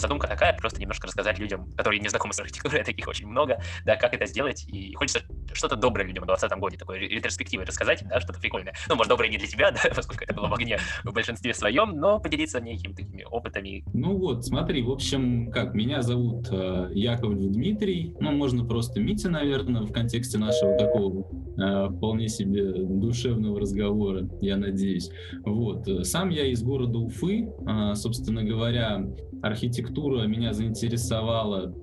задумка такая, просто немножко рассказать людям, которые не знакомы с архитектурой, а таких очень много, да, как это сделать, и хочется что-то доброе людям в 2020 году, такой ретроспективой рассказать, да, что-то прикольное. Ну, может, доброе не для тебя, да, поскольку это было в огне в большинстве своем, но поделиться некими такими опытами. Ну вот, смотри, в общем, как, меня зовут э, Яковлев Дмитрий, ну, можно просто Митя, наверное, в контексте нашего такого э, вполне себе душевного разговора, я надеюсь. Вот, сам я из города Уфы, э, собственно говоря, архитектура меня заинтересовала,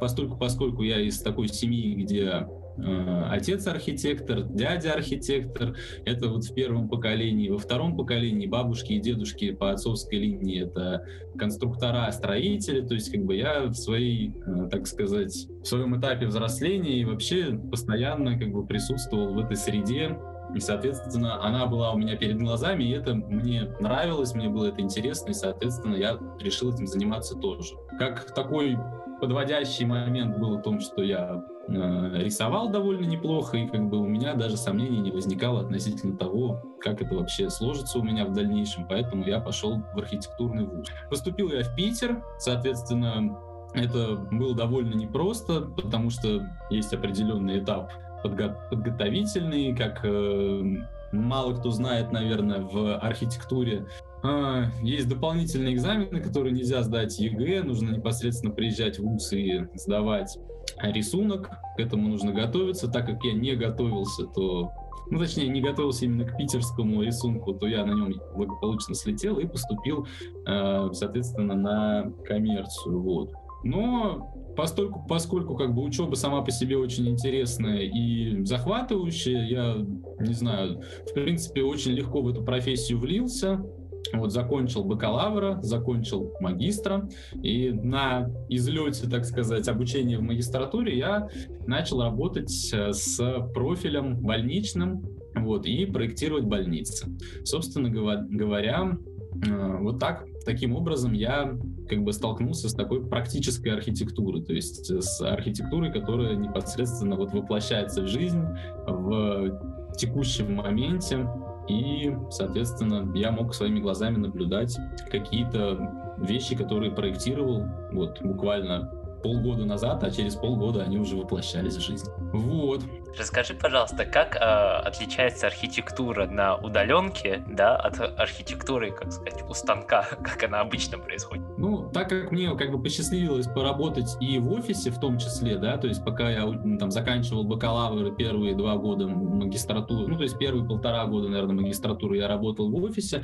постольку, поскольку я из такой семьи, где Э, отец архитектор, дядя архитектор, это вот в первом поколении. Во втором поколении бабушки и дедушки по отцовской линии это конструктора, строители, то есть как бы я в своей, э, так сказать, в своем этапе взросления и вообще постоянно как бы присутствовал в этой среде, и, соответственно, она была у меня перед глазами, и это мне нравилось, мне было это интересно, и, соответственно, я решил этим заниматься тоже. Как такой подводящий момент был в том, что я э, рисовал довольно неплохо, и как бы у меня даже сомнений не возникало относительно того, как это вообще сложится у меня в дальнейшем, поэтому я пошел в архитектурный вуз. Поступил я в Питер, соответственно, это было довольно непросто, потому что есть определенный этап подго- подготовительный, как э, мало кто знает, наверное, в архитектуре а, есть дополнительные экзамены, которые нельзя сдать ЕГЭ, нужно непосредственно приезжать в ВУЗ и сдавать рисунок, к этому нужно готовиться, так как я не готовился, то ну, точнее, не готовился именно к питерскому рисунку, то я на нем благополучно слетел и поступил, э, соответственно, на коммерцию. Вот. Но постольку, поскольку как бы учеба сама по себе очень интересная и захватывающая, я не знаю, в принципе, очень легко в эту профессию влился, вот закончил бакалавра, закончил магистра, и на излете, так сказать, обучения в магистратуре я начал работать э, с профилем больничным, вот, и проектировать больницы. Собственно говоря, э, вот так, таким образом я как бы столкнулся с такой практической архитектурой, то есть с архитектурой, которая непосредственно вот воплощается в жизнь в текущем моменте, и, соответственно, я мог своими глазами наблюдать какие-то вещи, которые проектировал вот буквально полгода назад, а через полгода они уже воплощались в жизнь. Вот. Расскажи, пожалуйста, как э, отличается архитектура на удаленке, да, от архитектуры, как сказать, у станка, как она обычно происходит? Ну, так как мне как бы посчастливилось поработать и в офисе в том числе, да, то есть пока я там заканчивал бакалавр первые два года магистратуры, ну, то есть первые полтора года, наверное, магистратуры я работал в офисе,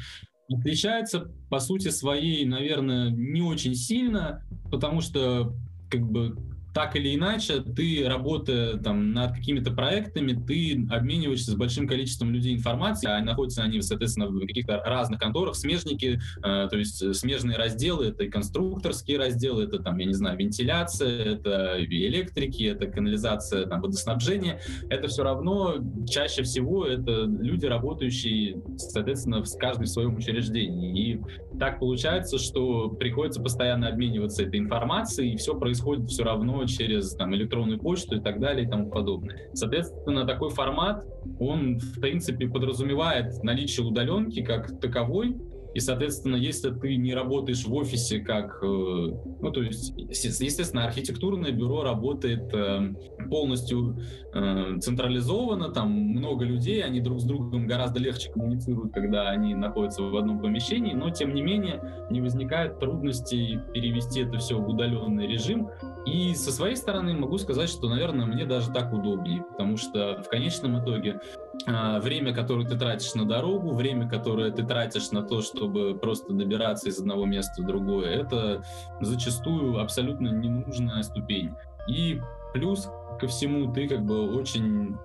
отличается по сути своей, наверное, не очень сильно, потому что как бы так или иначе, ты, работая там, над какими-то проектами, ты обмениваешься с большим количеством людей информацией, а находятся они, соответственно, в каких-то разных конторах, смежники, э, то есть смежные разделы, это и конструкторские разделы, это, там, я не знаю, вентиляция, это электрики, это канализация, там, водоснабжение, это все равно чаще всего это люди, работающие, соответственно, в каждом своем учреждении. И так получается, что приходится постоянно обмениваться этой информацией, и все происходит все равно через там, электронную почту и так далее и тому подобное. Соответственно, такой формат, он, в принципе, подразумевает наличие удаленки как таковой, и, соответственно, если ты не работаешь в офисе как... Э, ну, то есть, естественно, архитектурное бюро работает э, полностью э, централизованно, там много людей, они друг с другом гораздо легче коммуницируют, когда они находятся в одном помещении, но, тем не менее, не возникает трудностей перевести это все в удаленный режим. И со своей стороны могу сказать, что, наверное, мне даже так удобнее, потому что в конечном итоге время, которое ты тратишь на дорогу, время, которое ты тратишь на то, что чтобы просто добираться из одного места в другое, это зачастую абсолютно ненужная ступень. И плюс ко всему ты как бы очень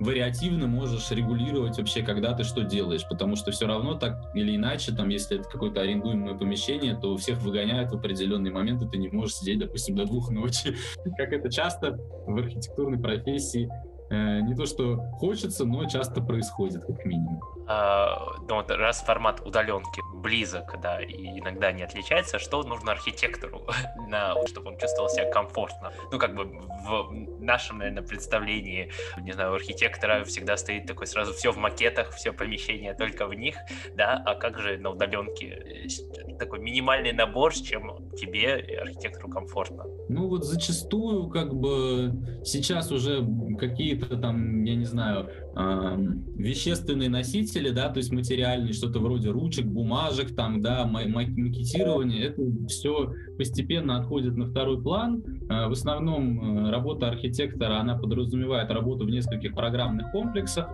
вариативно можешь регулировать вообще, когда ты что делаешь, потому что все равно так или иначе, там, если это какое-то арендуемое помещение, то всех выгоняют в определенный момент, и ты не можешь сидеть, допустим, до двух ночи, как это часто в архитектурной профессии не то что хочется, но часто происходит, как минимум. А, ну, вот, раз формат удаленки близок, да, и иногда не отличается, что нужно архитектору, на, чтобы он чувствовал себя комфортно? Ну, как бы в нашем, наверное, представлении, не знаю, у архитектора всегда стоит такой сразу все в макетах, все помещения только в них, да, а как же на удаленке такой минимальный набор, с чем тебе, архитектору, комфортно? Ну вот зачастую как бы сейчас уже какие-то там, я не знаю, вещественные носители, да, то есть материальные, что-то вроде ручек, бумажек, там, да, макетирование, это все постепенно отходит на второй план. А, в основном э, работа архитектора, она подразумевает работу в нескольких программных комплексах,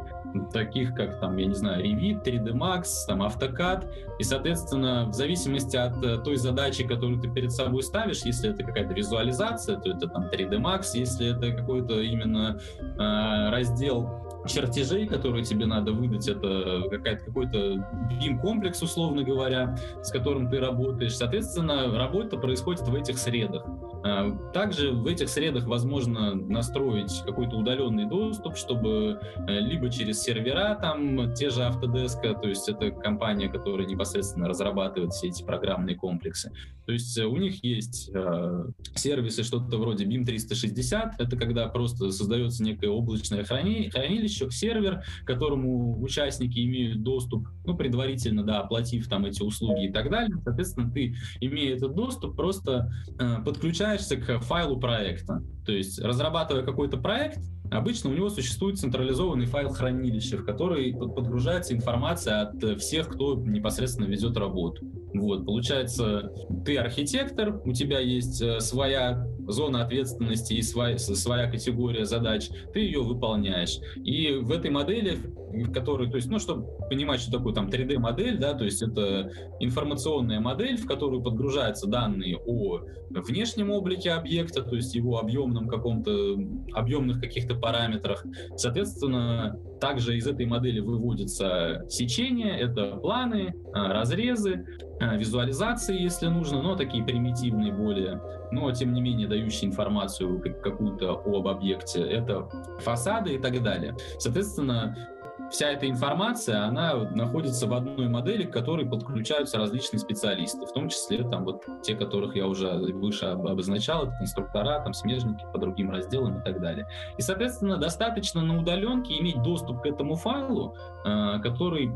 таких как, там, я не знаю, Revit, 3D Max, там, AutoCAD, и, соответственно, в зависимости от э, той задачи, которую ты перед собой ставишь, если это какая-то визуализация, то это там 3D Max, если это какой-то именно э, раздел чертежей, которые тебе надо выдать, это какой-то BIM-комплекс, условно говоря, с которым ты работаешь. Соответственно, работа происходит в этих средах. А, также в этих средах возможно настроить какой-то удаленный доступ, чтобы э, либо через сервера, там те же Autodesk, то есть это компания, которая непосредственно разрабатывает все эти программные комплексы. То есть э, у них есть э, сервисы, что-то вроде BIM 360, это когда просто создается некое облачное храни хранилище, сервер, к которому участники имеют доступ, ну, предварительно, да, оплатив там эти услуги и так далее. Соответственно, ты, имея этот доступ, просто э, подключаешься к файлу проекта. То есть, разрабатывая какой-то проект, Обычно у него существует централизованный файл хранилища, в который подгружается информация от всех, кто непосредственно ведет работу. Вот, получается, ты архитектор, у тебя есть э, своя зона ответственности и своя, своя категория задач, ты ее выполняешь. И в этой модели, в которой, то есть, ну, чтобы понимать, что такое там 3D-модель, да, то есть это информационная модель, в которую подгружаются данные о внешнем облике объекта, то есть его объемном каком-то, объемных каких-то параметрах. Соответственно, также из этой модели выводятся сечения, это планы, а, разрезы, а, визуализации, если нужно, но такие примитивные более, но тем не менее дающие информацию какую-то об объекте. Это фасады и так далее. Соответственно, вся эта информация, она находится в одной модели, к которой подключаются различные специалисты, в том числе там вот те, которых я уже выше обозначал, это конструктора, там смежники по другим разделам и так далее. И, соответственно, достаточно на удаленке иметь доступ к этому файлу, э, который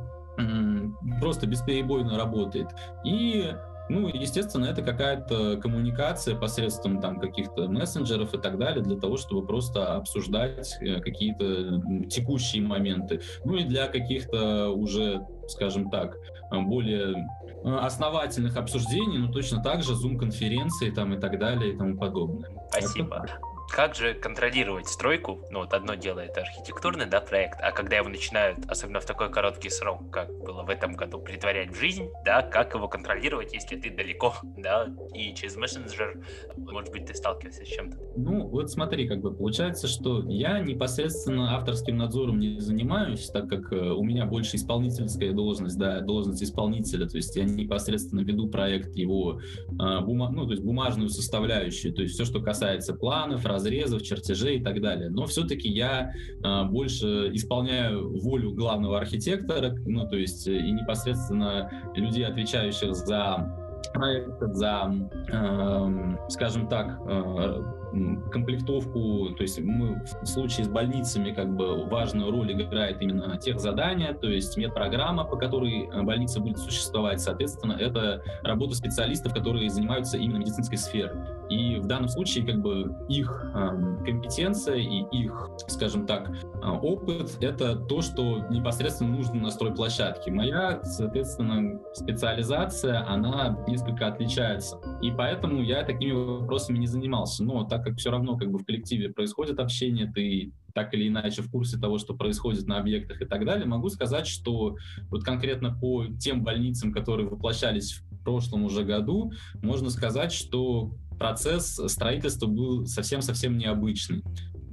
просто бесперебойно работает. И ну, естественно, это какая-то коммуникация посредством там каких-то мессенджеров и так далее для того, чтобы просто обсуждать э, какие-то текущие моменты. Ну и для каких-то уже, скажем так, более э, основательных обсуждений, ну точно так же Zoom-конференции там и так далее и тому подобное. Спасибо как же контролировать стройку? Ну, вот одно дело это архитектурный, да, проект, а когда его начинают, особенно в такой короткий срок, как было в этом году, притворять в жизнь, да, как его контролировать, если ты далеко, да, и через мессенджер, может быть, ты сталкиваешься с чем-то? Ну, вот смотри, как бы получается, что я непосредственно авторским надзором не занимаюсь, так как э, у меня больше исполнительская должность, да, должность исполнителя, то есть я непосредственно веду проект его, э, ну, то есть бумажную составляющую, то есть все, что касается планов, разрезов, чертежей и так далее. Но все-таки я э, больше исполняю волю главного архитектора, ну, то есть э, и непосредственно людей, отвечающих за проект, за, э, скажем так, э, комплектовку, то есть мы в случае с больницами как бы важную роль играет именно тех задания, то есть медпрограмма, по которой э, больница будет существовать, соответственно, это работа специалистов, которые занимаются именно медицинской сферой. И в данном случае как бы их э, компетенция и их, скажем так, э, опыт — это то, что непосредственно нужно на стройплощадке. Моя, соответственно, специализация, она несколько отличается. И поэтому я такими вопросами не занимался. Но так как все равно как бы в коллективе происходит общение, ты так или иначе в курсе того, что происходит на объектах и так далее, могу сказать, что вот конкретно по тем больницам, которые воплощались в прошлом уже году, можно сказать, что процесс строительства был совсем-совсем необычный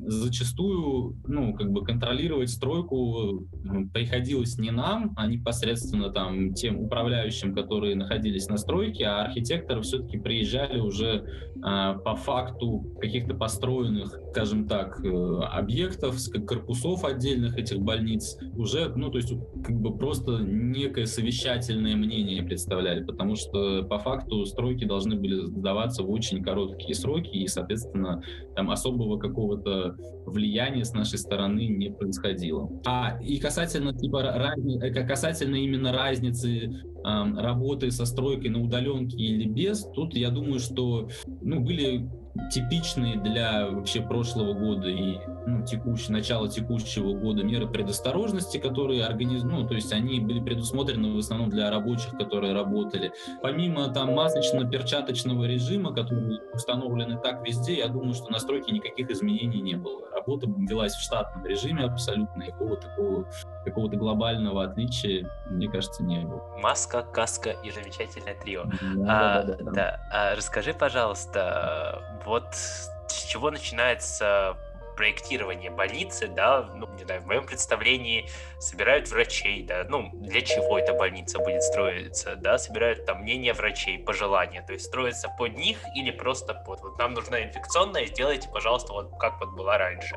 зачастую, ну, как бы контролировать стройку приходилось не нам, а непосредственно там тем управляющим, которые находились на стройке, а архитекторы все-таки приезжали уже а, по факту каких-то построенных, скажем так, э, объектов, корпусов отдельных этих больниц, уже, ну, то есть как бы просто некое совещательное мнение представляли, потому что по факту стройки должны были сдаваться в очень короткие сроки, и, соответственно, там особого какого-то влияния с нашей стороны не происходило. А и касательно типа разни, э, касательно именно разницы э, работы со стройкой на удаленке или без, тут я думаю, что ну, были типичные для вообще прошлого года и ну, текущий, начало текущего года меры предосторожности, которые организуют, ну, то есть они были предусмотрены в основном для рабочих, которые работали. Помимо там масочно-перчаточного режима, который установлены так везде, я думаю, что на стройке никаких изменений не было. Работа велась в штатном режиме абсолютно, никакого такого какого-то глобального отличия, мне кажется, не было. Маска, каска и замечательное трио. Да, а, да, да, да. да. А, расскажи, пожалуйста, вот с чего начинается проектирование больницы, да, ну, не знаю, в моем представлении собирают врачей, да, ну, для чего эта больница будет строиться, да, собирают там мнение врачей, пожелания, то есть строится под них или просто под, вот нам нужна инфекционная, сделайте, пожалуйста, вот как вот была раньше.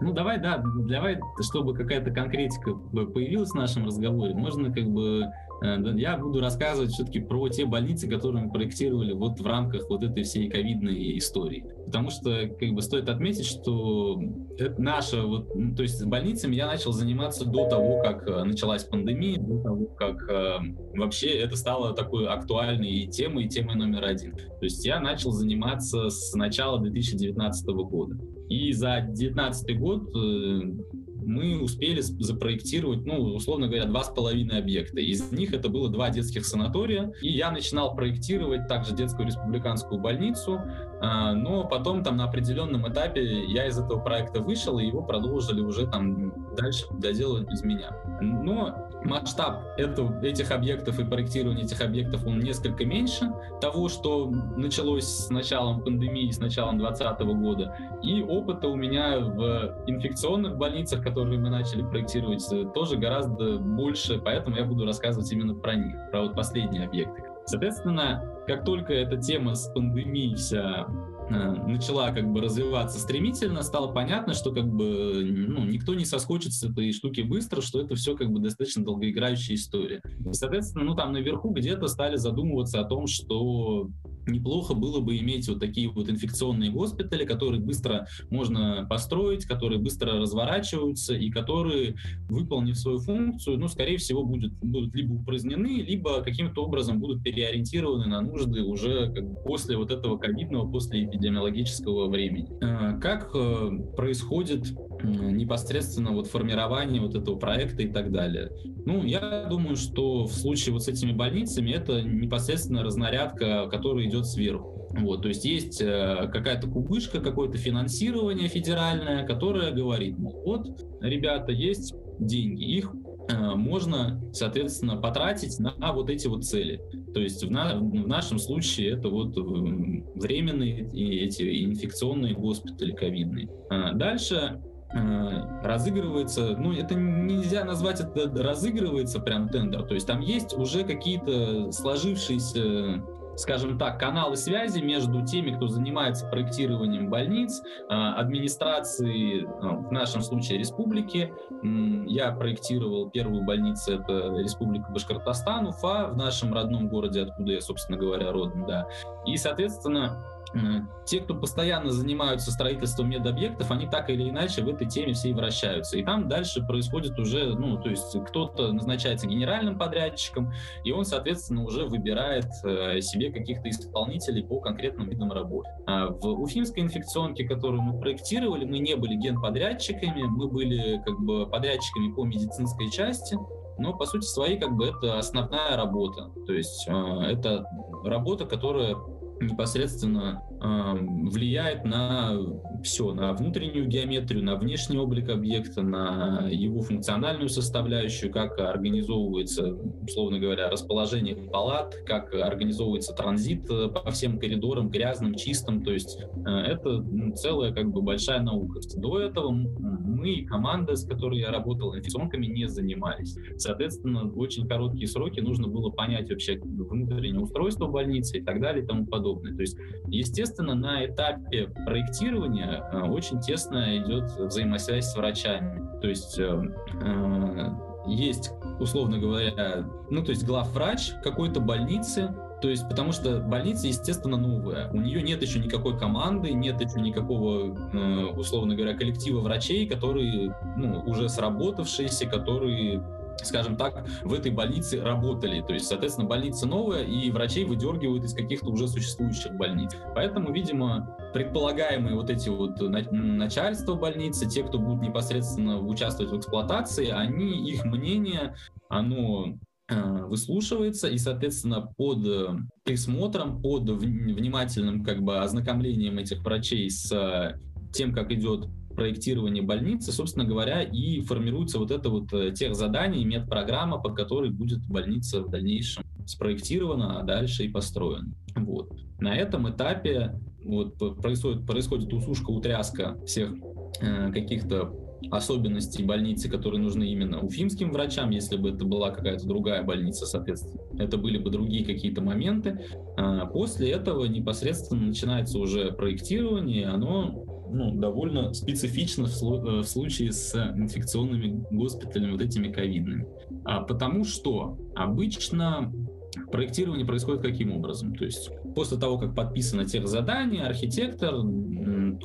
Ну, давай, да, давай, чтобы какая-то конкретика появилась в нашем разговоре, можно как бы Э, я буду рассказывать все-таки про те больницы, которые мы проектировали вот в рамках вот этой всей ковидной истории. Потому что как бы стоит отметить, что это наша вот, то есть с больницами я начал заниматься до того, как э, началась пандемия, до того, как э, вообще это стало такой актуальной темой, темой номер один. То есть я начал заниматься с начала 2019 года. И за 2019 год э, мы успели запроектировать, ну, условно говоря, два с половиной объекта. Из них это было два детских санатория, и я начинал проектировать также детскую республиканскую больницу, а, но потом там на определенном этапе я из этого проекта вышел, и его продолжили уже там дальше доделывать без меня. Но масштаб этого, этих объектов и проектирование этих объектов, он несколько меньше того, что началось с началом пандемии, с началом 2020 года. И опыта у меня в инфекционных больницах, которые мы начали проектировать, тоже гораздо больше, поэтому я буду рассказывать именно про них, про вот последние объекты. Соответственно, как только эта тема с пандемией вся Э, начала как бы развиваться стремительно, стало понятно, что как бы ну, никто не соскочит этой штуки быстро, что это все как бы достаточно долгоиграющая история. И, соответственно, ну там наверху где-то стали задумываться о том, что неплохо было бы иметь вот такие вот инфекционные госпитали, которые быстро можно построить, которые быстро разворачиваются и которые, выполнив свою функцию, ну, скорее всего, будет, будут либо упразднены, либо каким-то образом будут переориентированы на нужды уже как бы после вот этого ковидного, после эпидемиологического времени. А, как э, происходит непосредственно вот формирование вот этого проекта и так далее? Ну, я думаю, что в случае вот с этими больницами это непосредственно разнарядка, которая идет сверху. Вот, то есть есть э, какая-то кубышка, какое-то финансирование федеральное, которое говорит, мол, вот, ребята, есть деньги, их э, можно, соответственно, потратить на вот эти вот цели. То есть в, на, в нашем случае это вот э, временные эти инфекционные госпитали ковидные. А дальше разыгрывается, ну это нельзя назвать это разыгрывается прям тендер, то есть там есть уже какие-то сложившиеся скажем так, каналы связи между теми, кто занимается проектированием больниц, э, администрации, э, в нашем случае республики. Я проектировал первую больницу, это Республика Башкортостан, Уфа, в нашем родном городе, откуда я, собственно говоря, родом, да. И, соответственно, те, кто постоянно занимаются строительством медобъектов, они так или иначе в этой теме все и вращаются. И там дальше происходит уже, ну, то есть кто-то назначается генеральным подрядчиком, и он, соответственно, уже выбирает э, себе каких-то исполнителей по конкретным видам работ. А в Уфимской инфекционке, которую мы проектировали, мы не были генподрядчиками, мы были как бы подрядчиками по медицинской части, но по сути своей как бы это основная работа. То есть э, это работа, которая непосредственно э, влияет на все, на внутреннюю геометрию, на внешний облик объекта, на его функциональную составляющую, как организовывается, условно говоря, расположение палат, как организовывается транзит э, по всем коридорам, грязным, чистым, то есть э, это целая как бы большая наука. До этого мы, команда, с которой я работал, инфекционками не занимались. Соответственно, очень короткие сроки нужно было понять вообще внутреннее устройство больницы и так далее и тому подобное. То есть, естественно, на этапе проектирования э, очень тесно идет взаимосвязь с врачами. То есть э, э, есть, условно говоря, ну, то есть главврач какой-то больницы, то есть, потому что больница, естественно, новая. У нее нет еще никакой команды, нет еще никакого, условно говоря, коллектива врачей, которые ну, уже сработавшиеся, которые скажем так, в этой больнице работали. То есть, соответственно, больница новая, и врачей выдергивают из каких-то уже существующих больниц. Поэтому, видимо, предполагаемые вот эти вот начальства больницы, те, кто будут непосредственно участвовать в эксплуатации, они, их мнение, оно Э, выслушивается и, соответственно, под э, присмотром, под внимательным как бы ознакомлением этих врачей с э, тем, как идет проектирование больницы, собственно говоря, и формируется вот это вот тех заданий медпрограмма, по которой будет больница в дальнейшем спроектирована, а дальше и построена. Вот. На этом этапе вот происходит, происходит усушка, утряска всех э, каких-то особенностей больницы, которые нужны именно уфимским врачам, если бы это была какая-то другая больница, соответственно, это были бы другие какие-то моменты. А после этого непосредственно начинается уже проектирование, оно ну, довольно специфично в, э, в случае с инфекционными госпиталями, вот этими ковидными. А, потому что обычно проектирование происходит каким образом? То есть после того, как подписано тех задание, архитектор,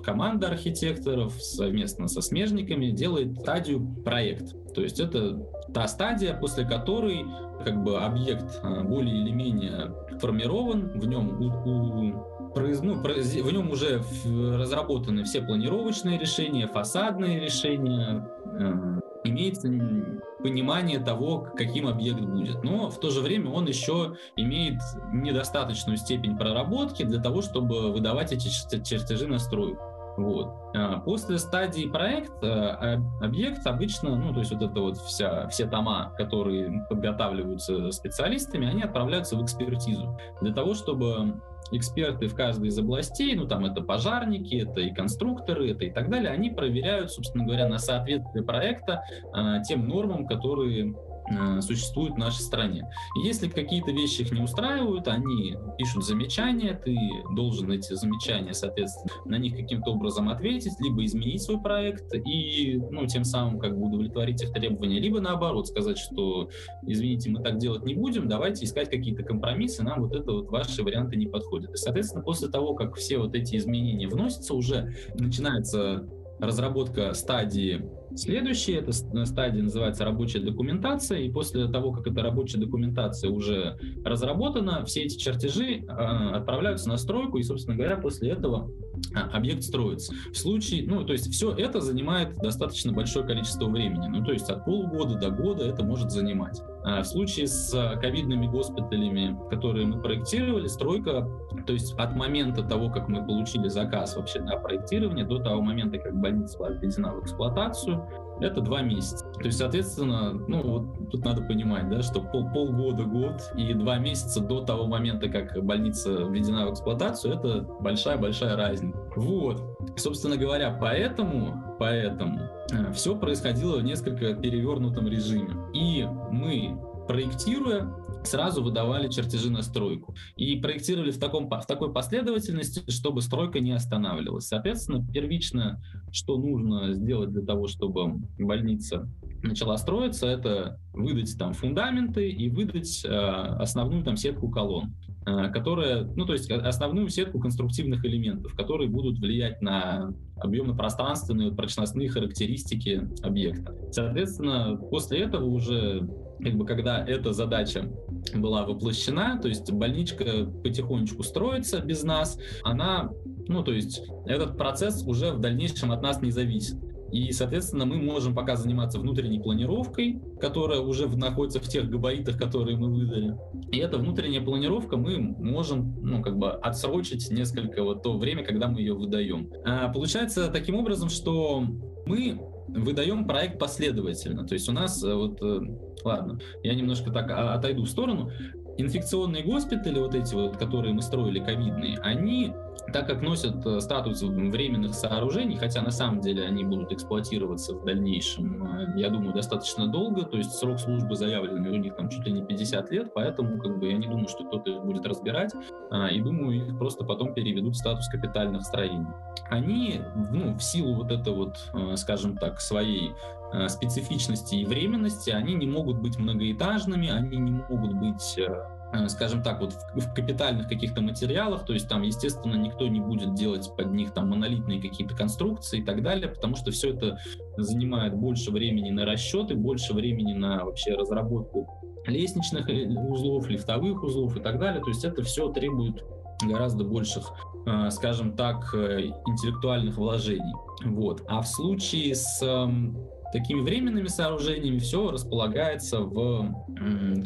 команда архитекторов совместно со смежниками делает стадию проект. То есть это та стадия, после которой как бы объект а, более или менее формирован, в нем у, у, ну, в нем уже разработаны все планировочные решения, фасадные решения, э, имеется понимание того, каким объект будет. Но в то же время он еще имеет недостаточную степень проработки для того, чтобы выдавать эти чертежи на стройку. Вот. А после стадии проекта а, объект обычно, ну, то есть вот это вот вся, все тома, которые подготавливаются специалистами, они отправляются в экспертизу для того, чтобы эксперты в каждой из областей, ну там это пожарники, это и конструкторы, это и так далее, они проверяют, собственно говоря, на соответствие проекта э, тем нормам, которые Э, существуют в нашей стране. И если какие-то вещи их не устраивают, они пишут замечания, ты должен эти замечания, соответственно, на них каким-то образом ответить, либо изменить свой проект и, ну, тем самым как бы удовлетворить их требования, либо наоборот сказать, что, извините, мы так делать не будем, давайте искать какие-то компромиссы, нам вот это вот ваши варианты не подходят. И, соответственно, после того, как все вот эти изменения вносятся, уже начинается разработка стадии следующей. Эта стадия называется рабочая документация. И после того, как эта рабочая документация уже разработана, все эти чертежи э, отправляются на стройку. И, собственно говоря, после этого а, объект строится. В случае, ну, то есть все это занимает достаточно большое количество времени. Ну, то есть от полугода до года это может занимать. А в случае с ковидными госпиталями, которые мы проектировали, стройка, то есть от момента того, как мы получили заказ вообще на проектирование, до того момента, как больница была введена в эксплуатацию, это два месяца. То есть, соответственно, ну вот тут надо понимать, да, что пол, полгода, год и два месяца до того момента, как больница введена в эксплуатацию, это большая-большая разница. Вот. Собственно говоря, поэтому, поэтому э, все происходило в несколько перевернутом режиме. И мы проектируя, сразу выдавали чертежи на стройку. И проектировали в, таком, в такой последовательности, чтобы стройка не останавливалась. Соответственно, первично, что нужно сделать для того, чтобы больница начала строиться, это выдать там фундаменты и выдать э, основную там сетку колонн, которая, ну то есть основную сетку конструктивных элементов, которые будут влиять на объемно-пространственные прочностные характеристики объекта. Соответственно, после этого уже как бы когда эта задача была воплощена, то есть больничка потихонечку строится без нас, она, ну то есть этот процесс уже в дальнейшем от нас не зависит. И, соответственно, мы можем пока заниматься внутренней планировкой, которая уже находится в тех габаритах, которые мы выдали. И эта внутренняя планировка мы можем, ну, как бы отсрочить несколько вот то время, когда мы ее выдаем. А, получается таким образом, что мы выдаем проект последовательно. То есть у нас э, вот, э, ладно, я немножко так а, отойду в сторону. Инфекционные госпитали, вот эти вот, которые мы строили, ковидные, они так как носят э, статус временных сооружений, хотя на самом деле они будут эксплуатироваться в дальнейшем, э, я думаю, достаточно долго, то есть срок службы заявленный у них там чуть ли не 50 лет, поэтому как бы я не думаю, что кто-то их будет разбирать, а, и думаю, их просто потом переведут в статус капитальных строений. Они, ну, в силу вот этой вот, э, скажем так, своей специфичности и временности, они не могут быть многоэтажными, они не могут быть Э, скажем так, вот в, в капитальных каких-то материалах, то есть там, естественно, никто не будет делать под них там монолитные какие-то конструкции и так далее, потому что все это занимает больше времени на расчеты, больше времени на вообще разработку лестничных э, узлов, лифтовых узлов и так далее. То есть это все требует гораздо больших, э, скажем так, интеллектуальных вложений. Вот. А в случае с эм, такими временными сооружениями все располагается в,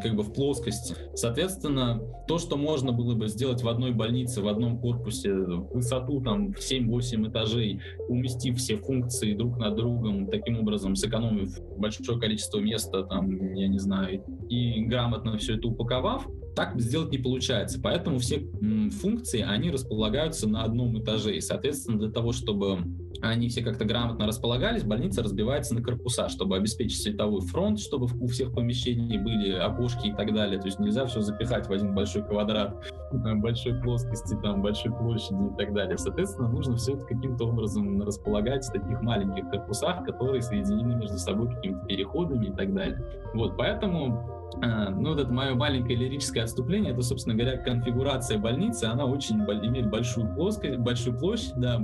как бы в плоскости. Соответственно, то, что можно было бы сделать в одной больнице, в одном корпусе, высоту там в 7-8 этажей, уместив все функции друг над другом, таким образом сэкономив большое количество места, там, я не знаю, и грамотно все это упаковав, так сделать не получается. Поэтому все функции, они располагаются на одном этаже. И, соответственно, для того, чтобы они все как-то грамотно располагались, больница разбивается на корпуса, чтобы обеспечить световой фронт, чтобы у всех помещений были окошки и так далее. То есть нельзя все запихать в один большой квадрат большой плоскости, там, большой площади и так далее. Соответственно, нужно все это каким-то образом располагать в таких маленьких корпусах, которые соединены между собой какими-то переходами и так далее. Вот, поэтому ну, вот это мое маленькое лирическое отступление, это, собственно говоря, конфигурация больницы, она очень имеет большую плоскость, большую площадь, да,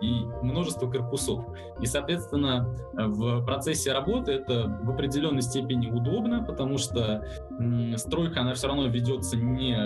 и множество корпусов. И, соответственно, в процессе работы это в определенной степени удобно, потому что стройка, она все равно ведется не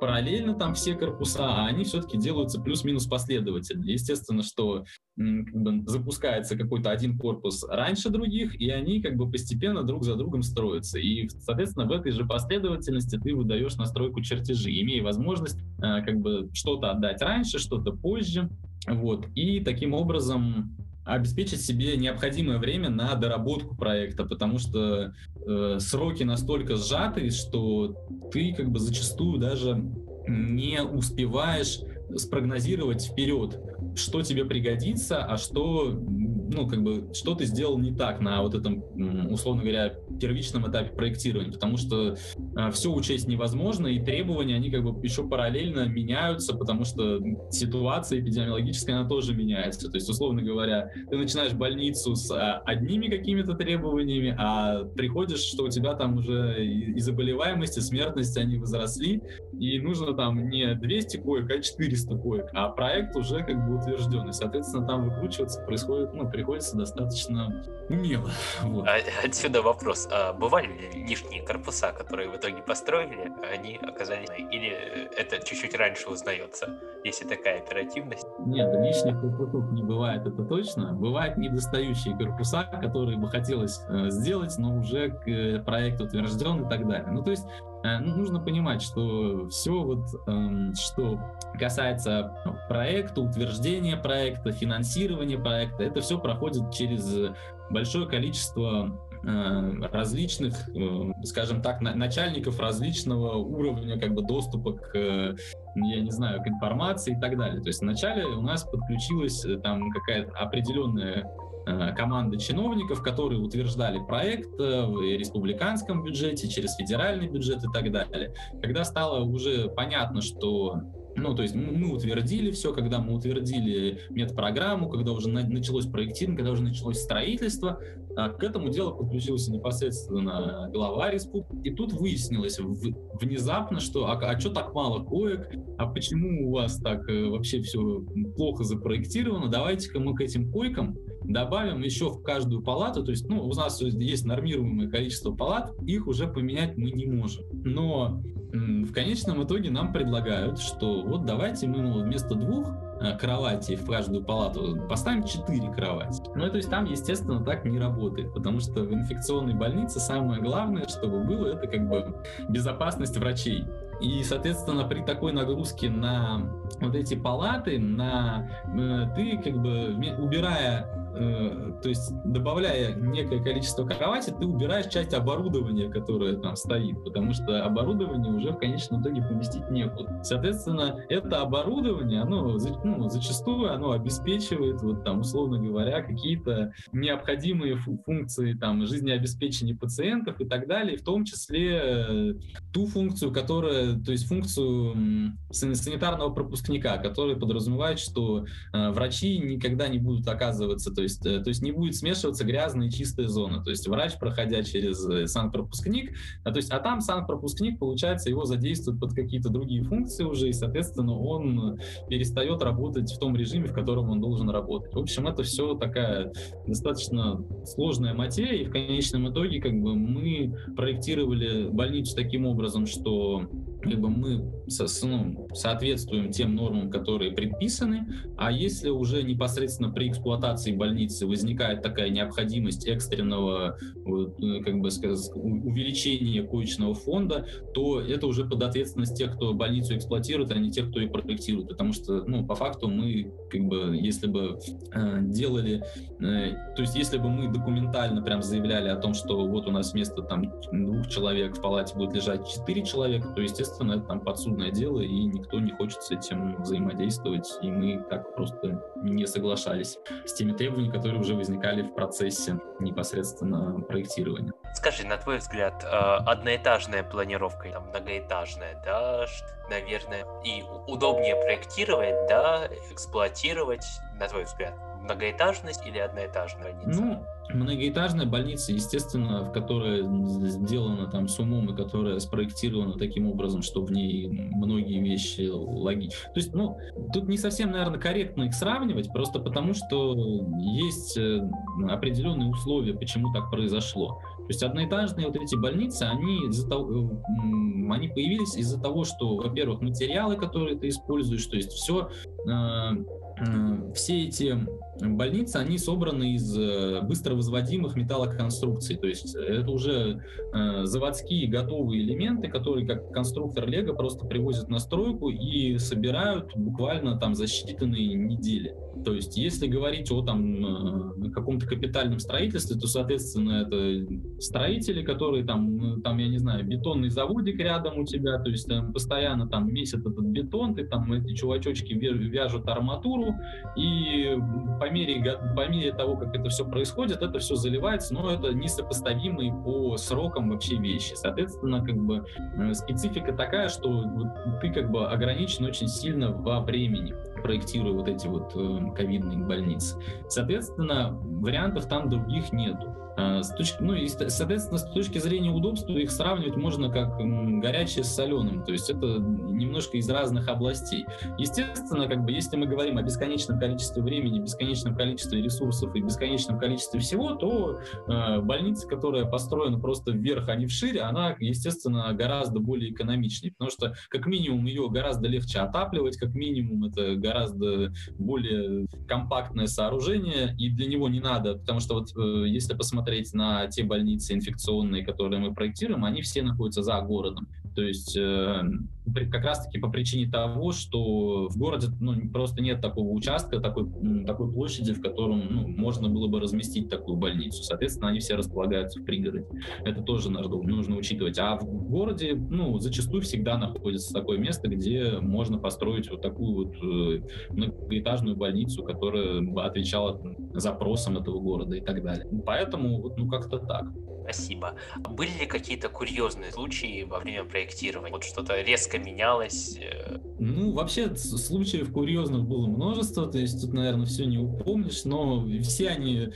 параллельно там все корпуса, а они все-таки делаются плюс-минус последовательно. Естественно, что как бы, запускается какой-то один корпус раньше других, и они как бы постепенно друг за другом строятся. И, соответственно, в этой же последовательности ты выдаешь настройку чертежи, имея возможность э, как бы что-то отдать раньше, что-то позже. Вот. И таким образом обеспечить себе необходимое время на доработку проекта, потому что э, сроки настолько сжаты, что ты как бы зачастую даже не успеваешь спрогнозировать вперед, что тебе пригодится, а что, ну, как бы, что ты сделал не так на вот этом, условно говоря, первичном этапе проектирования, потому что э, все учесть невозможно, и требования, они как бы еще параллельно меняются, потому что ситуация эпидемиологическая, она тоже меняется. То есть, условно говоря, ты начинаешь больницу с а, одними какими-то требованиями, а приходишь, что у тебя там уже и заболеваемость, и смертность, они возросли, и нужно там не 200 коек, а 400 коек, а проект уже как бы утвержден, и, соответственно, там выкручиваться происходит, ну, приходится достаточно умело. Вот. А, отсюда вопрос. А бывали ли лишние корпуса, которые в итоге построили, они оказались... Или это чуть-чуть раньше узнается, если такая оперативность? Нет, лишних корпусов не бывает, это точно. Бывают недостающие корпуса, которые бы хотелось э, сделать, но уже э, проект утвержден и так далее. Ну, то есть нужно понимать, что все вот, эм, что касается проекта, утверждения проекта, финансирования проекта, это все проходит через большое количество э, различных, э, скажем так, начальников различного уровня как бы доступа к, я не знаю, к информации и так далее. То есть вначале у нас подключилась там какая-то определенная Э, команда чиновников, которые утверждали проект э, в республиканском бюджете, через федеральный бюджет и так далее. Когда стало уже понятно, что ну, то есть мы утвердили все, когда мы утвердили медпрограмму, когда уже началось проектирование, когда уже началось строительство, а к этому делу подключился непосредственно глава республики. И тут выяснилось внезапно, что а, а что так мало коек, а почему у вас так э, вообще все плохо запроектировано, давайте-ка мы к этим койкам добавим еще в каждую палату, то есть ну, у нас есть нормируемое количество палат, их уже поменять мы не можем. Но в конечном итоге нам предлагают, что вот давайте мы ну, вместо двух э, кровати в каждую палату поставим четыре кровати. Ну, то есть там, естественно, так не работает, потому что в инфекционной больнице самое главное, чтобы было, это как бы безопасность врачей. И, соответственно, при такой нагрузке на вот эти палаты, на э, ты как бы убирая то есть добавляя некое количество кровати, ты убираешь часть оборудования, которое там стоит, потому что оборудование уже в конечном итоге поместить некуда. Соответственно, это оборудование, оно ну, зачастую оно обеспечивает, вот там, условно говоря, какие-то необходимые функции там жизнеобеспечения пациентов и так далее, в том числе ту функцию, которая, то есть функцию санитарного пропускника, который подразумевает, что э, врачи никогда не будут оказываться, то есть, э, то есть не будет смешиваться грязная и чистая зона. То есть врач, проходя через э, санпропускник, а, то есть, а там санпропускник, получается, его задействуют под какие-то другие функции уже, и, соответственно, он перестает работать в том режиме, в котором он должен работать. В общем, это все такая достаточно сложная материя, и в конечном итоге как бы мы проектировали больницу таким образом, что бы мы ну, соответствуем тем нормам, которые предписаны, а если уже непосредственно при эксплуатации больницы возникает такая необходимость экстренного э, как бы сказать, увеличения коечного фонда, то это уже под ответственность тех, кто больницу эксплуатирует, а не тех, кто ее проектирует, потому что, ну, по факту мы, как бы, если бы э, делали, э, то есть если бы мы документально прям заявляли о том, что вот у нас вместо там двух человек в палате будет лежать четыре человека, то, естественно, это там подсудное дело, и никто не хочет с этим взаимодействовать, и мы так просто не соглашались с теми требованиями, которые уже возникали в процессе непосредственно проектирования. Скажи, на твой взгляд, э, одноэтажная планировка, там, многоэтажная, да, наверное, и удобнее проектировать, да, эксплуатировать, на твой взгляд? Многоэтажность или одноэтажная больница? Ну, многоэтажная больница, естественно, в которой сделана там с умом и которая спроектирована таким образом, что в ней многие вещи логичны. То есть, ну, тут не совсем, наверное, корректно их сравнивать, просто потому что есть э, определенные условия, почему так произошло. То есть одноэтажные вот эти больницы, они, из-за того, э, они появились из-за того, что, во-первых, материалы, которые ты используешь, то есть все э, все эти больницы, они собраны из э, быстро возводимых металлоконструкций. То есть это уже э, заводские готовые элементы, которые как конструктор Лего просто привозят на стройку и собирают буквально там за считанные недели. То есть если говорить о там э, каком-то капитальном строительстве, то, соответственно, это строители, которые там, там, я не знаю, бетонный заводик рядом у тебя, то есть там, постоянно там месяц этот бетон, ты там эти чувачочки вяжут арматуру, и по мере, по мере того, как это все происходит, это все заливается, но это несопоставимые по срокам вообще вещи. Соответственно, как бы э, специфика такая, что ты как бы ограничен очень сильно во времени, проектируя вот эти вот э, ковидные больницы. Соответственно, вариантов там других нету. А, с точки, ну и, соответственно, с точки зрения удобства их сравнивать можно как горячее с соленым, то есть это немножко из разных областей. Естественно, как бы, если мы говорим о бесконечном количестве времени, бесконечном количестве ресурсов и бесконечном количестве всего, то э, больница, которая построена просто вверх, а не вширь, она, естественно, гораздо более экономичнее, потому что, как минимум, ее гораздо легче отапливать, как минимум, это гораздо более компактное сооружение, и для него не надо, потому что вот э, если посмотреть посмотреть на те больницы инфекционные, которые мы проектируем, они все находятся за городом. То есть э, как раз-таки по причине того, что в городе ну, просто нет такого участка, такой, такой площади, в котором ну, можно было бы разместить такую больницу. Соответственно, они все располагаются в пригороде. Это тоже нужно учитывать. А в городе ну, зачастую всегда находится такое место, где можно построить вот такую вот э, многоэтажную больницу, которая бы отвечала запросам этого города и так далее. Поэтому ну как-то так. Спасибо. Были ли какие-то курьезные случаи во время проектирования? Вот что-то резко менялось? Э? Ну, вообще, случаев курьезных было множество, то есть тут, наверное, все не упомнишь, но все они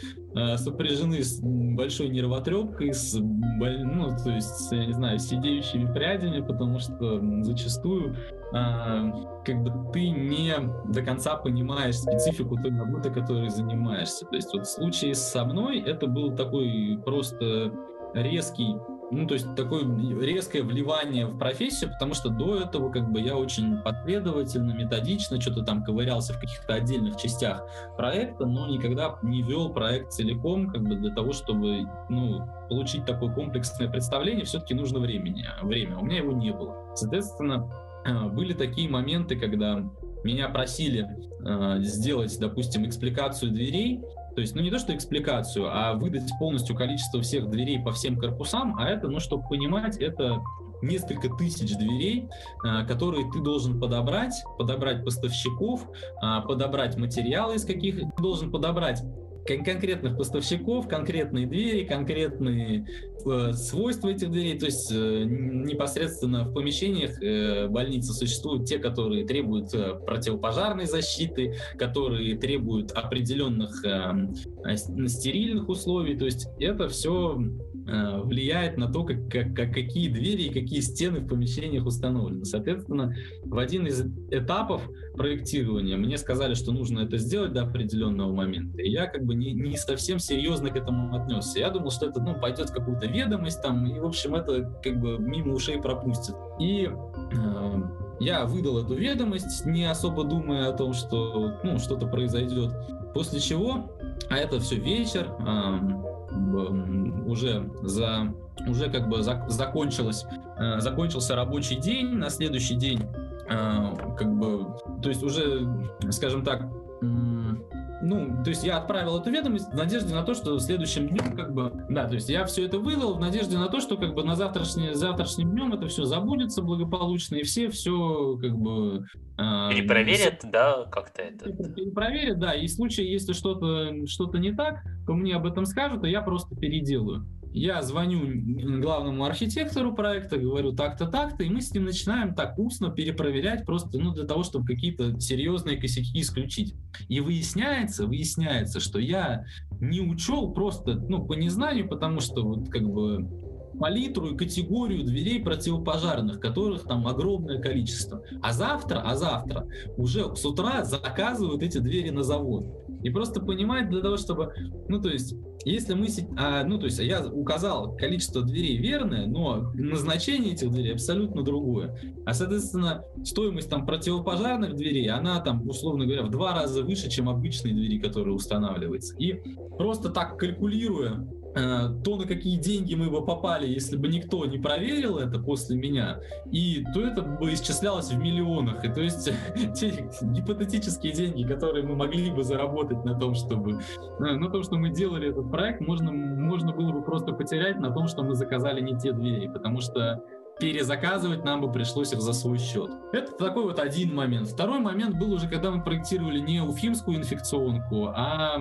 сопряжены с большой нервотрепкой, с, ну, то есть, я не знаю, сидеющими прядями, потому что зачастую э, как бы ты не до конца понимаешь специфику той работы, которой занимаешься. То есть вот в случае со мной это был такой просто резкий ну, то есть такое резкое вливание в профессию, потому что до этого как бы я очень последовательно, методично что-то там ковырялся в каких-то отдельных частях проекта, но никогда не вел проект целиком, как бы для того, чтобы, ну, получить такое комплексное представление, все-таки нужно времени, время. У меня его не было. Соответственно, э, были такие моменты, когда меня просили э, сделать, допустим, экспликацию дверей, то есть, ну не то, что экспликацию, а выдать полностью количество всех дверей по всем корпусам, а это, ну, чтобы понимать, это несколько тысяч дверей, а, которые ты должен подобрать, подобрать поставщиков, а, подобрать материалы, из каких ты должен подобрать конкретных поставщиков, конкретные двери, конкретные э, свойства этих дверей. То есть э, непосредственно в помещениях э, больницы существуют те, которые требуют противопожарной защиты, которые требуют определенных э, стерильных условий. То есть это все влияет на то, как, как, как, какие двери и какие стены в помещениях установлены. Соответственно, в один из этапов проектирования мне сказали, что нужно это сделать до определенного момента. И я как бы не, не совсем серьезно к этому отнесся. Я думал, что это ну, пойдет в какую-то ведомость там, и, в общем, это как бы мимо ушей пропустит. И э, я выдал эту ведомость, не особо думая о том, что ну, что-то произойдет. После чего, а это все вечер, э, уже за уже как бы за, закончилось э, закончился рабочий день на следующий день э, как бы то есть уже скажем так ну, то есть я отправил эту ведомость в надежде на то, что следующим днем, как бы, да, то есть я все это выдал в надежде на то, что как бы на завтрашний, завтрашним днем это все забудется благополучно, и все все как бы... Э, перепроверят, все, да, как-то это? Перепроверят, да, и в случае, если что-то что не так, то мне об этом скажут, и я просто переделаю. Я звоню главному архитектору проекта, говорю так-то, так-то, и мы с ним начинаем так устно перепроверять просто ну, для того, чтобы какие-то серьезные косяки исключить. И выясняется, выясняется, что я не учел просто ну, по незнанию, потому что вот как бы палитру и категорию дверей противопожарных, которых там огромное количество. А завтра, а завтра уже с утра заказывают эти двери на завод. И просто понимать для того, чтобы, ну то есть, если мы, а, ну то есть я указал количество дверей верное, но назначение этих дверей абсолютно другое. А соответственно стоимость там противопожарных дверей, она там условно говоря в два раза выше, чем обычные двери, которые устанавливаются. И просто так калькулируя то, на какие деньги мы бы попали, если бы никто не проверил это после меня, и то это бы исчислялось в миллионах. И то есть те гипотетические деньги, которые мы могли бы заработать на том, чтобы э, на том, что мы делали этот проект, можно, можно было бы просто потерять на том, что мы заказали не те двери, потому что перезаказывать нам бы пришлось их за свой счет. Это такой вот один момент. Второй момент был уже, когда мы проектировали не уфимскую инфекционку, а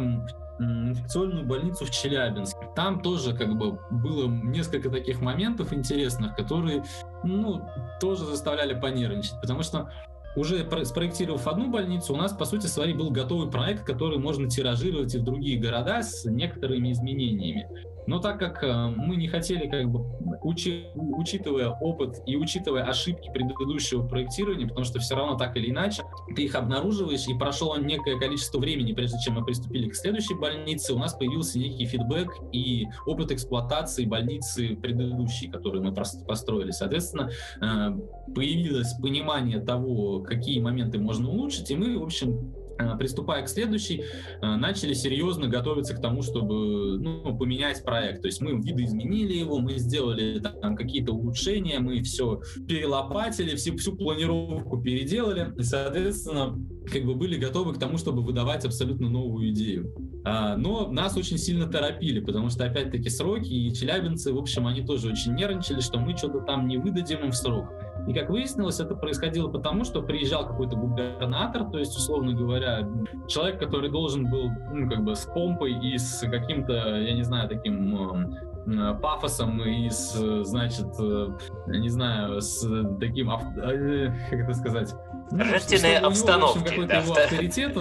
инфекционную больницу в Челябинске. Там тоже как бы было несколько таких моментов интересных, которые, ну, тоже заставляли понервничать, потому что уже спроектировав одну больницу, у нас, по сути своей, был готовый проект, который можно тиражировать и в другие города с некоторыми изменениями. Но так как э, мы не хотели, как бы, учи, учитывая опыт и учитывая ошибки предыдущего проектирования, потому что все равно так или иначе ты их обнаруживаешь, и прошло некое количество времени, прежде чем мы приступили к следующей больнице, у нас появился некий фидбэк и опыт эксплуатации больницы предыдущей, которую мы построили. Соответственно, э, появилось понимание того, какие моменты можно улучшить, и мы, в общем, приступая к следующей, э, начали серьезно готовиться к тому, чтобы ну, поменять проект. То есть мы видоизменили его, мы сделали там какие-то улучшения, мы все перелопатили, всю, всю планировку переделали, и, соответственно, как бы были готовы к тому, чтобы выдавать абсолютно новую идею. А, но нас очень сильно торопили, потому что, опять-таки, сроки, и челябинцы, в общем, они тоже очень нервничали, что мы что-то там не выдадим им в срок. И, как выяснилось, это происходило потому, что приезжал какой-то губернатор, то есть, условно говоря, человек, который должен был, ну, как бы, с помпой и с каким-то, я не знаю, таким э, пафосом и с, значит, э, не знаю, с таким, э, как это сказать, Торжественные ну, обстановки. Какой-то да, его авторитет,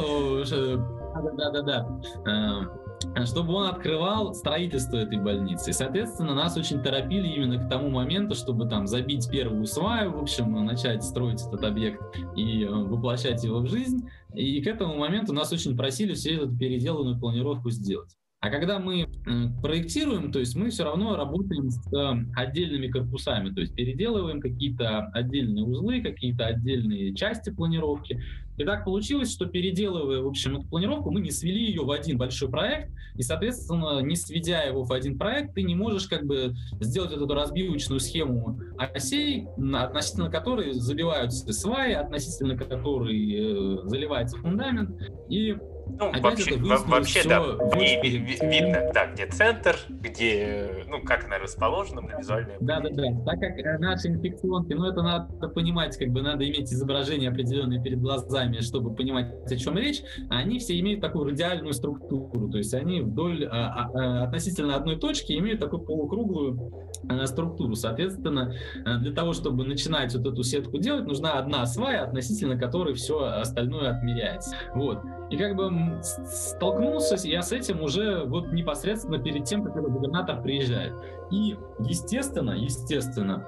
да-да-да чтобы он открывал строительство этой больницы. И, соответственно, нас очень торопили именно к тому моменту, чтобы там забить первую сваю, в общем, начать строить этот объект и э, воплощать его в жизнь. И к этому моменту нас очень просили всю эту переделанную планировку сделать. А когда мы проектируем, то есть мы все равно работаем с э, отдельными корпусами, то есть переделываем какие-то отдельные узлы, какие-то отдельные части планировки. И так получилось, что переделывая, в общем, эту планировку, мы не свели ее в один большой проект, и, соответственно, не сведя его в один проект, ты не можешь как бы сделать эту разбивочную схему осей, относительно которой забиваются сваи, относительно которой э, заливается фундамент, и Ну, Опять вообще, вообще да, не, ви, видно, да, где центр, где, ну, как она расположена на визуальной. Да, да, да. Так как э, наши инфекционки, ну, это надо понимать, как бы надо иметь изображение определенное перед глазами, чтобы понимать, о чем речь. Они все имеют такую радиальную структуру, то есть они вдоль а, а, относительно одной точки имеют такую полукруглую а, структуру. Соответственно, для того, чтобы начинать вот эту сетку делать, нужна одна свая, относительно которой все остальное отмеряется. Вот. И как бы столкнулся я с этим уже вот непосредственно перед тем, как этот губернатор приезжает. И естественно, естественно,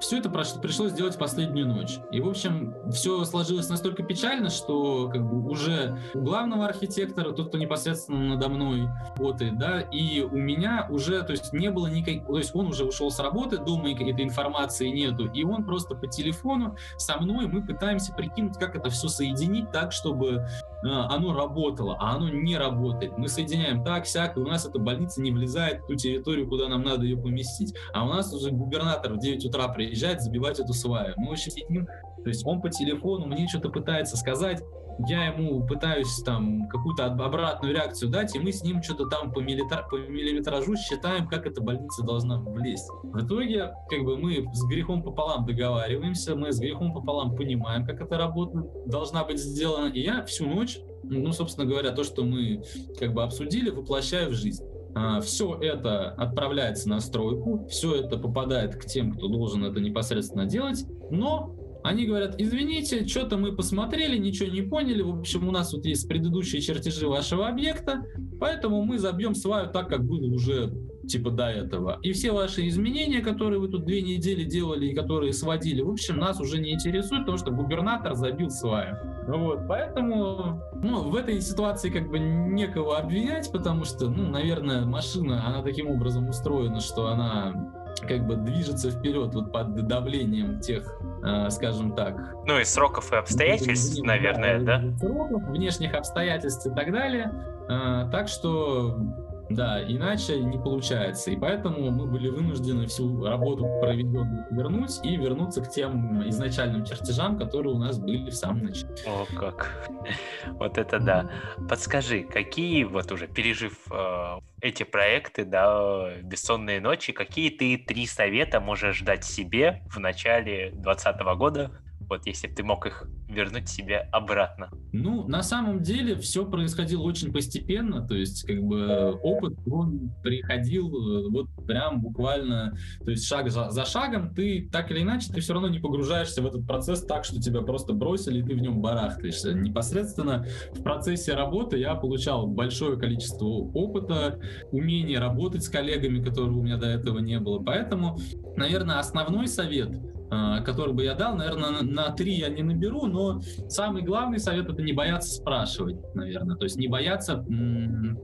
все это пришлось сделать в последнюю ночь. И, в общем, все сложилось настолько печально, что как бы уже у главного архитектора, тот, кто непосредственно надо мной работает, да, и у меня уже, то есть не было никакой, то есть он уже ушел с работы, дома этой информации нету, и он просто по телефону со мной, мы пытаемся прикинуть, как это все соединить так, чтобы оно работало, а оно не работает. Мы соединяем так, сяк, и у нас эта больница не влезает в ту территорию, куда нам надо ее поместить. А у нас уже губернатор в 9 утра приезжает забивать эту сваю. Мы очень сидим, то есть он по телефону мне что-то пытается сказать, я ему пытаюсь там какую-то обратную реакцию дать, и мы с ним что-то там по, миллитар, по миллиметражу считаем, как эта больница должна влезть. В итоге, как бы мы с грехом пополам договариваемся, мы с грехом пополам понимаем, как эта работа должна быть сделана, и я всю ночь, ну, собственно говоря, то, что мы как бы обсудили, воплощаю в жизнь. А, все это отправляется на стройку, все это попадает к тем, кто должен это непосредственно делать, но они говорят, извините, что-то мы посмотрели, ничего не поняли, в общем, у нас вот есть предыдущие чертежи вашего объекта, поэтому мы забьем сваю так, как было уже типа до этого. И все ваши изменения, которые вы тут две недели делали и которые сводили, в общем, нас уже не интересует, потому что губернатор забил сваю. Вот, поэтому, ну, в этой ситуации как бы некого обвинять, потому что, ну, наверное, машина, она таким образом устроена, что она как бы движется вперед вот под давлением тех, э, скажем так... Ну и сроков и обстоятельств, внешних, наверное, да? Сроков, внешних обстоятельств и так далее. Э, так что да, иначе не получается. И поэтому мы были вынуждены всю работу проведенную вернуть и вернуться к тем изначальным чертежам, которые у нас были в самом начале. О, как. Вот это да. Подскажи, какие, вот уже пережив э, эти проекты, да, бессонные ночи, какие ты три совета можешь дать себе в начале 2020 года, вот если ты мог их вернуть себе обратно? Ну, на самом деле все происходило очень постепенно, то есть как бы опыт, он приходил э, вот прям буквально, то есть шаг за, за шагом, ты так или иначе, ты все равно не погружаешься в этот процесс так, что тебя просто бросили, и ты в нем барахтаешься. Непосредственно в процессе работы я получал большое количество опыта, умение работать с коллегами, которого у меня до этого не было. Поэтому, наверное, основной совет — который бы я дал, наверное, на три я не наберу, но самый главный совет это не бояться спрашивать, наверное. То есть не бояться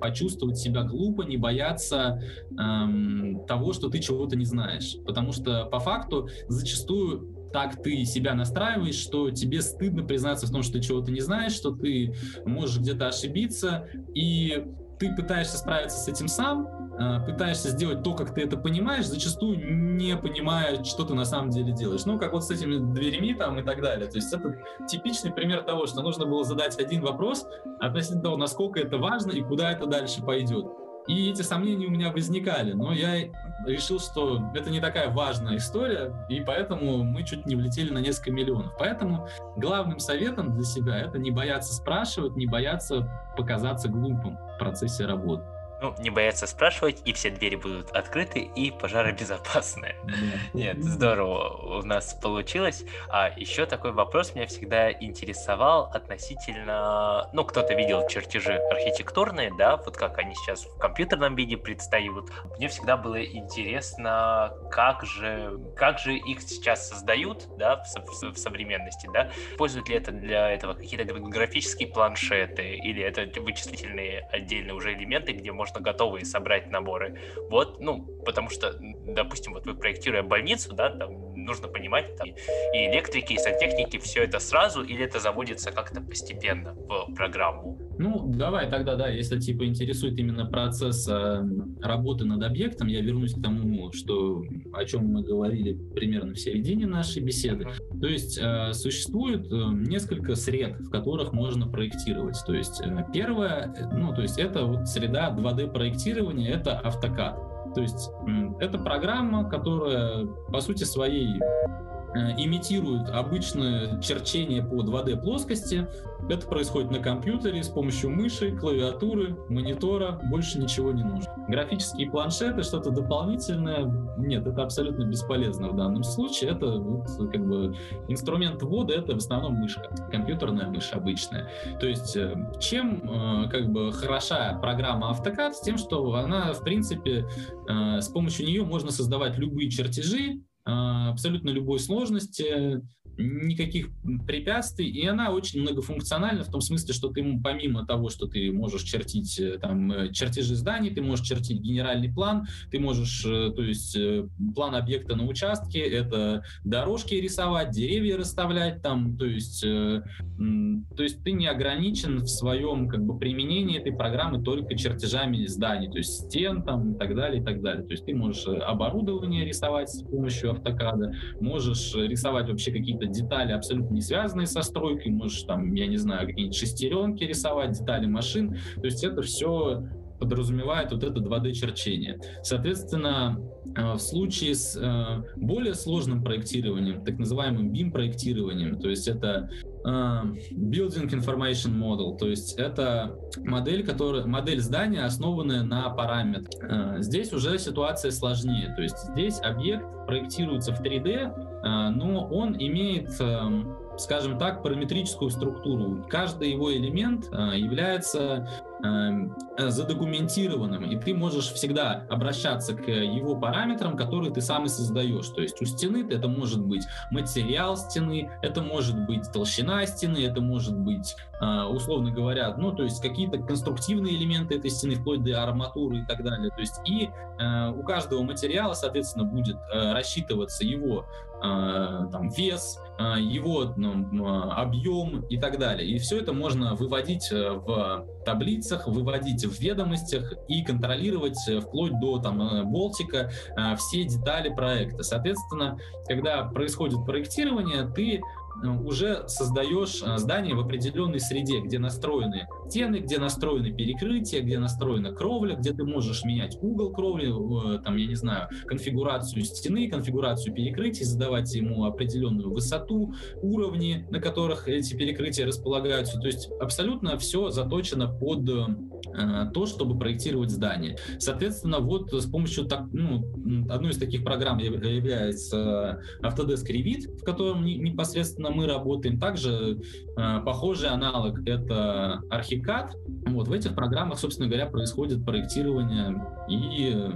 почувствовать себя глупо, не бояться эм, того, что ты чего-то не знаешь. Потому что по факту зачастую так ты себя настраиваешь, что тебе стыдно признаться в том, что ты чего-то не знаешь, что ты можешь где-то ошибиться, и ты пытаешься справиться с этим сам, Э, пытаешься сделать то, как ты это понимаешь, зачастую не понимая, что ты на самом деле делаешь. Ну, как вот с этими дверями там и так далее. То есть это типичный пример того, что нужно было задать один вопрос относительно того, насколько это важно и куда это дальше пойдет. И эти сомнения у меня возникали, но я решил, что это не такая важная история, и поэтому мы чуть не влетели на несколько миллионов. Поэтому главным советом для себя это не бояться спрашивать, не бояться показаться глупым в процессе работы ну, не бояться спрашивать, и все двери будут открыты, и пожаробезопасные. Нет, здорово у нас получилось. А еще такой вопрос меня всегда интересовал относительно... Ну, кто-то видел чертежи архитектурные, да, вот как они сейчас в компьютерном виде предстают. Мне всегда было интересно, как же, как же их сейчас создают, да, в, в современности, да. Используют ли это для этого какие-то графические планшеты, или это вычислительные отдельные уже элементы, где можно можно готовые собрать наборы. Вот, ну, потому что, допустим, вот вы проектируя больницу, да, там нужно понимать, там, и электрики, и сантехники, все это сразу, или это заводится как-то постепенно в программу? Ну, давай тогда, да, если типа интересует именно процесс э, работы над объектом, я вернусь к тому, что о чем мы говорили примерно в середине нашей беседы. То есть э, существует э, несколько сред, в которых можно проектировать. То есть э, первое, э, ну, то есть это вот среда 2D проектирования, это AutoCAD. То есть это программа, которая по сути своей имитирует обычное черчение по 2D плоскости. Это происходит на компьютере с помощью мыши, клавиатуры, монитора, больше ничего не нужно. Графические планшеты, что-то дополнительное, нет, это абсолютно бесполезно в данном случае. Это вот, как бы инструмент ввода, это в основном мышка, компьютерная мышь обычная. То есть э, чем э, как бы хороша программа AutoCAD? С тем, что она, в принципе, с помощью нее можно создавать любые чертежи, абсолютно любой сложности, никаких препятствий, и она очень многофункциональна в том смысле, что ты помимо того, что ты можешь чертить э, там э, чертежи зданий, ты можешь чертить генеральный план, ты можешь, э, то есть план объекта на участке, это дорожки рисовать, деревья расставлять там, то есть, то есть ты не ограничен в своем как бы применении этой программы только чертежами зданий, то есть стен там и так далее, и так далее. То есть ты можешь оборудование рисовать с помощью автокада, можешь рисовать вообще какие-то какие-то детали абсолютно не связанные со стройкой, можешь там, я не знаю, какие-нибудь шестеренки рисовать, детали машин, то есть это все подразумевает вот это 2D-черчение. Соответственно, э, в случае с э, более сложным проектированием, так называемым BIM-проектированием, то есть это э, Building Information Model, то есть это модель, которая, модель здания, основанная на параметрах. Здесь уже ситуация сложнее, то есть здесь объект проектируется в 3D, но он имеет скажем так, параметрическую структуру. Каждый его элемент является задокументированным, и ты можешь всегда обращаться к его параметрам, которые ты сам и создаешь. То есть у стены это может быть материал стены, это может быть толщина стены, это может быть, э, условно говоря, ну, то есть какие-то конструктивные элементы этой стены, вплоть до арматуры и так далее. То есть и э, у каждого материала, соответственно, будет э, рассчитываться его там, вес, его ну, объем и так далее. И все это можно выводить в таблицах, выводить в ведомостях и контролировать э, вплоть до там, э, болтика э, все детали проекта. Соответственно, когда происходит проектирование, ты Э, уже создаешь э, здание в определенной среде, где настроены стены, где настроены перекрытия, где настроена кровля, где ты можешь менять угол кровли, э, там, я не знаю, конфигурацию стены, конфигурацию перекрытий, задавать ему определенную высоту, уровни, на которых эти перекрытия располагаются. То есть абсолютно все заточено под то, чтобы проектировать здание. Соответственно, вот с помощью так, ну, одной из таких программ является Autodesk Revit, в котором непосредственно собственно, мы работаем. Также э, похожий аналог — это Archicad. Вот в этих программах, собственно говоря, происходит проектирование и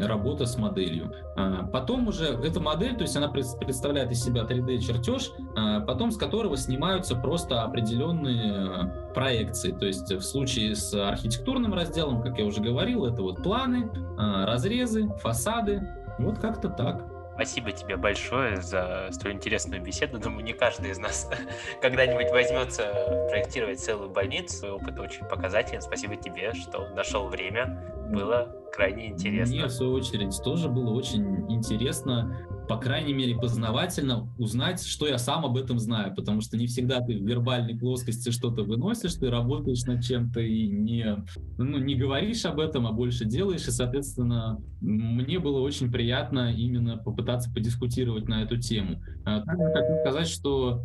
работа с моделью. А потом уже эта модель, то есть она представляет из себя 3D-чертеж, а потом с которого снимаются просто определенные проекции. То есть в случае с архитектурным разделом, как я уже говорил, это вот планы, а, разрезы, фасады. Вот как-то так. Спасибо тебе большое за столь интересную беседу. Думаю, не каждый из нас когда-нибудь возьмется проектировать целую больницу. Опыт очень показателен. Спасибо тебе, что нашел время. Было крайне интересно. Мне, в свою очередь, тоже было очень интересно по крайней мере, познавательно узнать, что я сам об этом знаю, потому что не всегда ты в вербальной плоскости что-то выносишь, ты работаешь над чем-то и не, ну, не говоришь об этом, а больше делаешь, и, соответственно, мне было очень приятно именно попытаться подискутировать на эту тему. А хочу сказать, что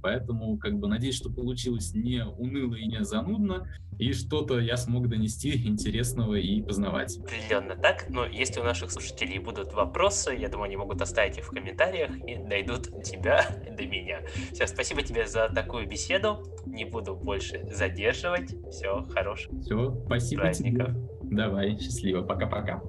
поэтому как бы надеюсь, что получилось не уныло и не занудно, и что-то я смог донести интересного и познавать. Определенно так, но если у наших слушателей будут вопросы, я думаю, они могут оставить их в комментариях и найдут тебя до меня. Все, спасибо тебе за такую беседу. Не буду больше задерживать. Все, хорошего. Все, спасибо праздников. тебе. Давай, счастливо. Пока-пока.